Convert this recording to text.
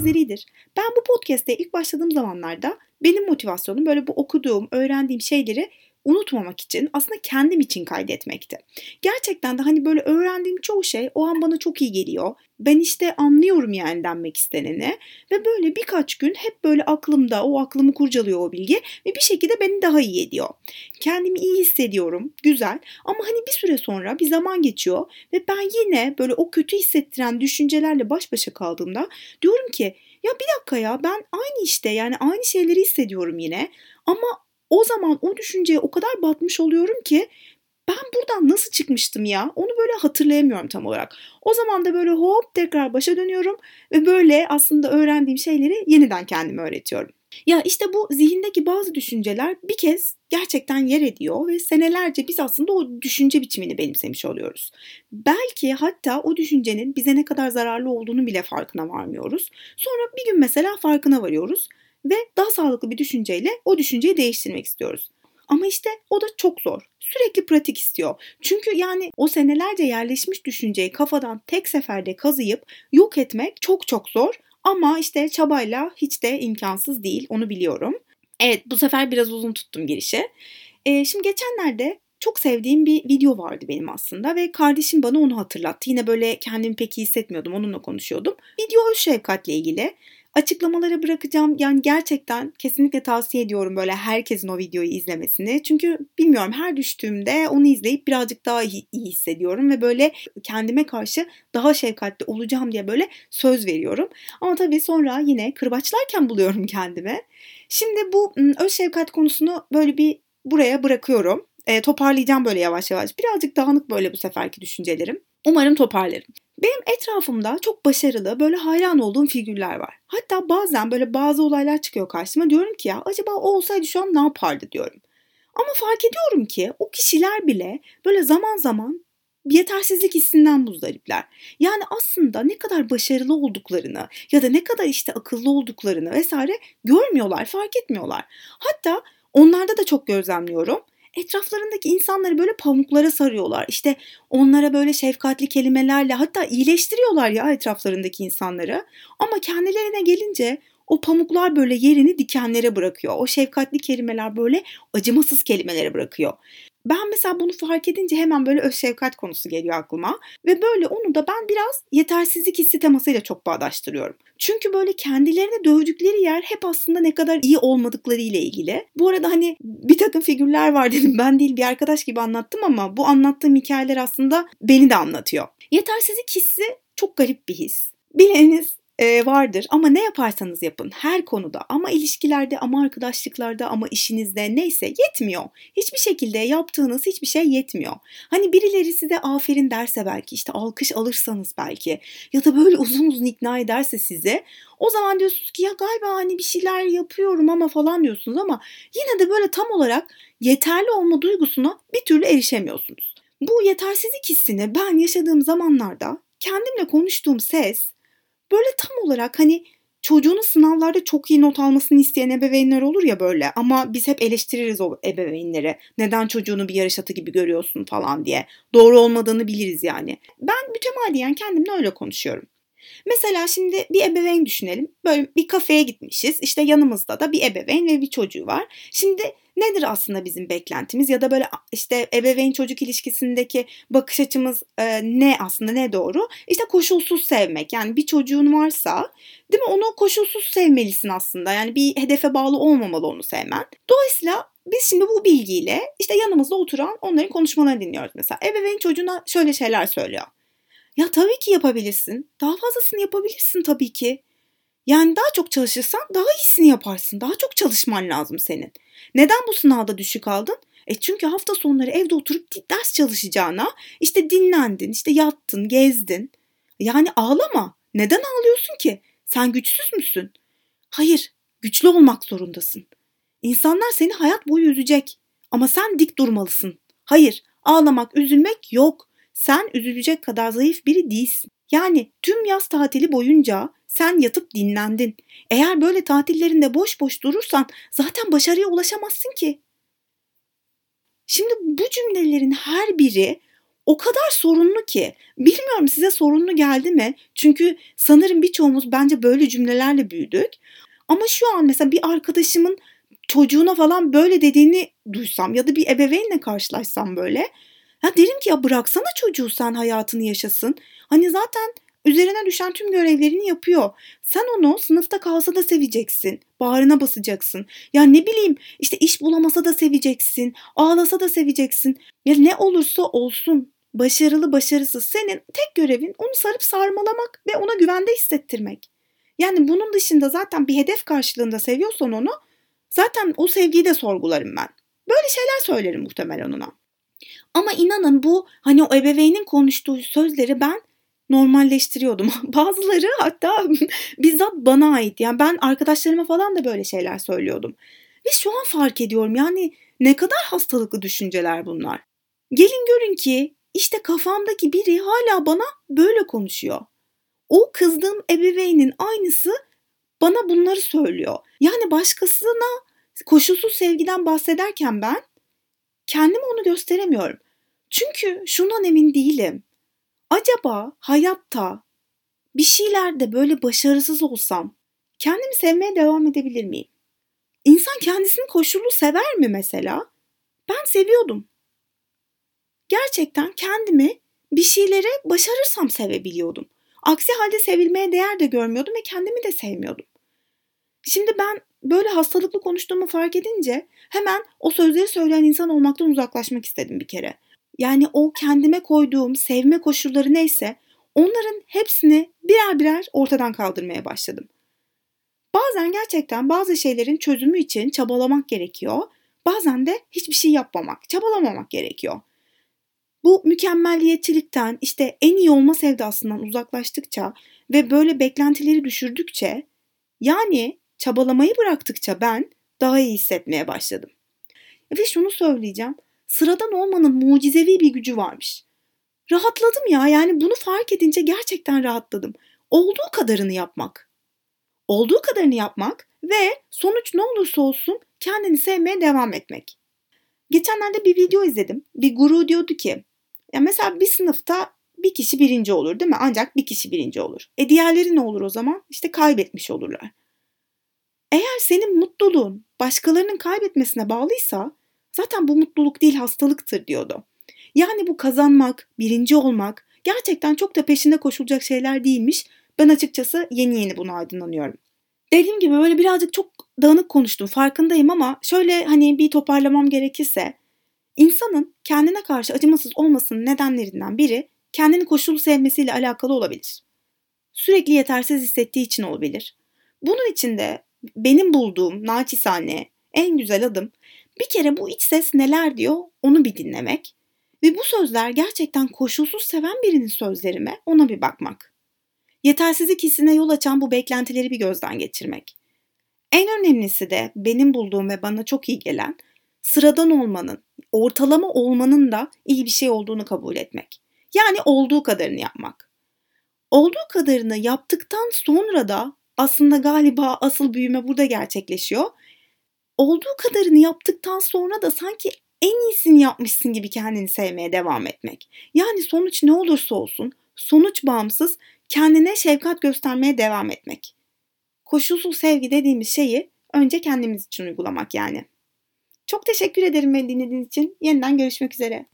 benzeridir. Ben bu podcast'te ilk başladığım zamanlarda benim motivasyonum böyle bu okuduğum, öğrendiğim şeyleri unutmamak için aslında kendim için kaydetmekti. Gerçekten de hani böyle öğrendiğim çoğu şey o an bana çok iyi geliyor. Ben işte anlıyorum yani denmek isteneni ve böyle birkaç gün hep böyle aklımda o aklımı kurcalıyor o bilgi ve bir şekilde beni daha iyi ediyor. Kendimi iyi hissediyorum, güzel ama hani bir süre sonra bir zaman geçiyor ve ben yine böyle o kötü hissettiren düşüncelerle baş başa kaldığımda diyorum ki ya bir dakika ya ben aynı işte yani aynı şeyleri hissediyorum yine ama o zaman o düşünceye o kadar batmış oluyorum ki ben buradan nasıl çıkmıştım ya? Onu böyle hatırlayamıyorum tam olarak. O zaman da böyle hop tekrar başa dönüyorum ve böyle aslında öğrendiğim şeyleri yeniden kendime öğretiyorum. Ya işte bu zihindeki bazı düşünceler bir kez gerçekten yer ediyor ve senelerce biz aslında o düşünce biçimini benimsemiş oluyoruz. Belki hatta o düşüncenin bize ne kadar zararlı olduğunu bile farkına varmıyoruz. Sonra bir gün mesela farkına varıyoruz ve daha sağlıklı bir düşünceyle o düşünceyi değiştirmek istiyoruz. Ama işte o da çok zor. Sürekli pratik istiyor. Çünkü yani o senelerce yerleşmiş düşünceyi kafadan tek seferde kazıyıp yok etmek çok çok zor. Ama işte çabayla hiç de imkansız değil onu biliyorum. Evet bu sefer biraz uzun tuttum girişi. Ee, şimdi geçenlerde çok sevdiğim bir video vardı benim aslında ve kardeşim bana onu hatırlattı. Yine böyle kendimi pek iyi hissetmiyordum onunla konuşuyordum. Video şefkatle ilgili. Açıklamalara bırakacağım. Yani gerçekten kesinlikle tavsiye ediyorum böyle herkesin o videoyu izlemesini. Çünkü bilmiyorum her düştüğümde onu izleyip birazcık daha iyi, hissediyorum ve böyle kendime karşı daha şefkatli olacağım diye böyle söz veriyorum. Ama tabii sonra yine kırbaçlarken buluyorum kendime. Şimdi bu öz şefkat konusunu böyle bir buraya bırakıyorum. E, toparlayacağım böyle yavaş yavaş. Birazcık dağınık böyle bu seferki düşüncelerim. Umarım toparlarım. Benim etrafımda çok başarılı, böyle hayran olduğum figürler var. Hatta bazen böyle bazı olaylar çıkıyor karşıma. Diyorum ki ya acaba o olsaydı şu an ne yapardı diyorum. Ama fark ediyorum ki o kişiler bile böyle zaman zaman yetersizlik hissinden muzdaripler. Yani aslında ne kadar başarılı olduklarını ya da ne kadar işte akıllı olduklarını vesaire görmüyorlar, fark etmiyorlar. Hatta onlarda da çok gözlemliyorum etraflarındaki insanları böyle pamuklara sarıyorlar. İşte onlara böyle şefkatli kelimelerle hatta iyileştiriyorlar ya etraflarındaki insanları. Ama kendilerine gelince o pamuklar böyle yerini dikenlere bırakıyor. O şefkatli kelimeler böyle acımasız kelimelere bırakıyor. Ben mesela bunu fark edince hemen böyle öz şefkat konusu geliyor aklıma. Ve böyle onu da ben biraz yetersizlik hissi temasıyla çok bağdaştırıyorum. Çünkü böyle kendilerini dövdükleri yer hep aslında ne kadar iyi olmadıkları ile ilgili. Bu arada hani bir takım figürler var dedim. Ben değil bir arkadaş gibi anlattım ama bu anlattığım hikayeler aslında beni de anlatıyor. Yetersizlik hissi çok garip bir his. Bileniz e, vardır ama ne yaparsanız yapın her konuda ama ilişkilerde ama arkadaşlıklarda ama işinizde neyse yetmiyor. Hiçbir şekilde yaptığınız hiçbir şey yetmiyor. Hani birileri size aferin derse belki işte alkış alırsanız belki ya da böyle uzun uzun ikna ederse size o zaman diyorsunuz ki ya galiba hani bir şeyler yapıyorum ama falan diyorsunuz ama yine de böyle tam olarak yeterli olma duygusuna bir türlü erişemiyorsunuz. Bu yetersizlik hissini ben yaşadığım zamanlarda kendimle konuştuğum ses böyle tam olarak hani çocuğunun sınavlarda çok iyi not almasını isteyen ebeveynler olur ya böyle ama biz hep eleştiririz o ebeveynleri. Neden çocuğunu bir yarış atı gibi görüyorsun falan diye. Doğru olmadığını biliriz yani. Ben mütemadiyen kendimle öyle konuşuyorum. Mesela şimdi bir ebeveyn düşünelim. Böyle bir kafeye gitmişiz. İşte yanımızda da bir ebeveyn ve bir çocuğu var. Şimdi nedir aslında bizim beklentimiz ya da böyle işte ebeveyn çocuk ilişkisindeki bakış açımız e, ne aslında ne doğru? İşte koşulsuz sevmek. Yani bir çocuğun varsa değil mi onu koşulsuz sevmelisin aslında. Yani bir hedefe bağlı olmamalı onu sevmen. Dolayısıyla biz şimdi bu bilgiyle işte yanımızda oturan onların konuşmalarını dinliyoruz mesela. Ebeveyn çocuğuna şöyle şeyler söylüyor. Ya tabii ki yapabilirsin. Daha fazlasını yapabilirsin tabii ki. Yani daha çok çalışırsan daha iyisini yaparsın. Daha çok çalışman lazım senin. Neden bu sınavda düşük aldın? E çünkü hafta sonları evde oturup ders çalışacağına işte dinlendin, işte yattın, gezdin. Yani ağlama. Neden ağlıyorsun ki? Sen güçsüz müsün? Hayır, güçlü olmak zorundasın. İnsanlar seni hayat boyu üzecek. Ama sen dik durmalısın. Hayır, ağlamak, üzülmek yok. Sen üzülecek kadar zayıf biri değilsin. Yani tüm yaz tatili boyunca sen yatıp dinlendin. Eğer böyle tatillerinde boş boş durursan zaten başarıya ulaşamazsın ki. Şimdi bu cümlelerin her biri o kadar sorunlu ki. Bilmiyorum size sorunlu geldi mi? Çünkü sanırım birçoğumuz bence böyle cümlelerle büyüdük. Ama şu an mesela bir arkadaşımın çocuğuna falan böyle dediğini duysam ya da bir ebeveynle karşılaşsam böyle. Ya derim ki ya bıraksana çocuğu sen hayatını yaşasın. Hani zaten üzerine düşen tüm görevlerini yapıyor. Sen onu sınıfta kalsa da seveceksin. Bağrına basacaksın. Ya ne bileyim işte iş bulamasa da seveceksin. Ağlasa da seveceksin. Ya ne olursa olsun başarılı başarısız senin tek görevin onu sarıp sarmalamak ve ona güvende hissettirmek. Yani bunun dışında zaten bir hedef karşılığında seviyorsan onu zaten o sevgiyi de sorgularım ben. Böyle şeyler söylerim muhtemelen ona. Ama inanın bu hani o ebeveynin konuştuğu sözleri ben normalleştiriyordum. Bazıları hatta bizzat bana ait. Yani ben arkadaşlarıma falan da böyle şeyler söylüyordum. Ve şu an fark ediyorum yani ne kadar hastalıklı düşünceler bunlar. Gelin görün ki işte kafamdaki biri hala bana böyle konuşuyor. O kızdığım ebeveynin aynısı bana bunları söylüyor. Yani başkasına koşulsuz sevgiden bahsederken ben kendime onu gösteremiyorum. Çünkü şundan emin değilim. Acaba hayatta bir şeylerde böyle başarısız olsam kendimi sevmeye devam edebilir miyim? İnsan kendisini koşullu sever mi mesela? Ben seviyordum. Gerçekten kendimi bir şeylere başarırsam sevebiliyordum. Aksi halde sevilmeye değer de görmüyordum ve kendimi de sevmiyordum. Şimdi ben böyle hastalıklı konuştuğumu fark edince hemen o sözleri söyleyen insan olmaktan uzaklaşmak istedim bir kere. Yani o kendime koyduğum sevme koşulları neyse onların hepsini birer birer ortadan kaldırmaya başladım. Bazen gerçekten bazı şeylerin çözümü için çabalamak gerekiyor. Bazen de hiçbir şey yapmamak, çabalamamak gerekiyor. Bu mükemmelliyetçilikten işte en iyi olma sevdasından uzaklaştıkça ve böyle beklentileri düşürdükçe yani çabalamayı bıraktıkça ben daha iyi hissetmeye başladım. Ve şunu söyleyeceğim. Sıradan olmanın mucizevi bir gücü varmış. Rahatladım ya yani bunu fark edince gerçekten rahatladım. Olduğu kadarını yapmak. Olduğu kadarını yapmak ve sonuç ne olursa olsun kendini sevmeye devam etmek. Geçenlerde bir video izledim. Bir guru diyordu ki ya mesela bir sınıfta bir kişi birinci olur değil mi? Ancak bir kişi birinci olur. E diğerleri ne olur o zaman? İşte kaybetmiş olurlar. Eğer senin mutluluğun başkalarının kaybetmesine bağlıysa zaten bu mutluluk değil hastalıktır diyordu. Yani bu kazanmak, birinci olmak gerçekten çok da peşinde koşulacak şeyler değilmiş. Ben açıkçası yeni yeni bunu aydınlanıyorum. Dediğim gibi böyle birazcık çok dağınık konuştum farkındayım ama şöyle hani bir toparlamam gerekirse insanın kendine karşı acımasız olmasının nedenlerinden biri kendini koşulu sevmesiyle alakalı olabilir. Sürekli yetersiz hissettiği için olabilir. Bunun için de benim bulduğum naçizane en güzel adım bir kere bu iç ses neler diyor onu bir dinlemek ve bu sözler gerçekten koşulsuz seven birinin sözleri mi ona bir bakmak. Yetersizlik hissine yol açan bu beklentileri bir gözden geçirmek. En önemlisi de benim bulduğum ve bana çok iyi gelen sıradan olmanın, ortalama olmanın da iyi bir şey olduğunu kabul etmek. Yani olduğu kadarını yapmak. Olduğu kadarını yaptıktan sonra da aslında galiba asıl büyüme burada gerçekleşiyor. Olduğu kadarını yaptıktan sonra da sanki en iyisini yapmışsın gibi kendini sevmeye devam etmek. Yani sonuç ne olursa olsun sonuç bağımsız kendine şefkat göstermeye devam etmek. Koşulsuz sevgi dediğimiz şeyi önce kendimiz için uygulamak yani. Çok teşekkür ederim beni dinlediğiniz için. Yeniden görüşmek üzere.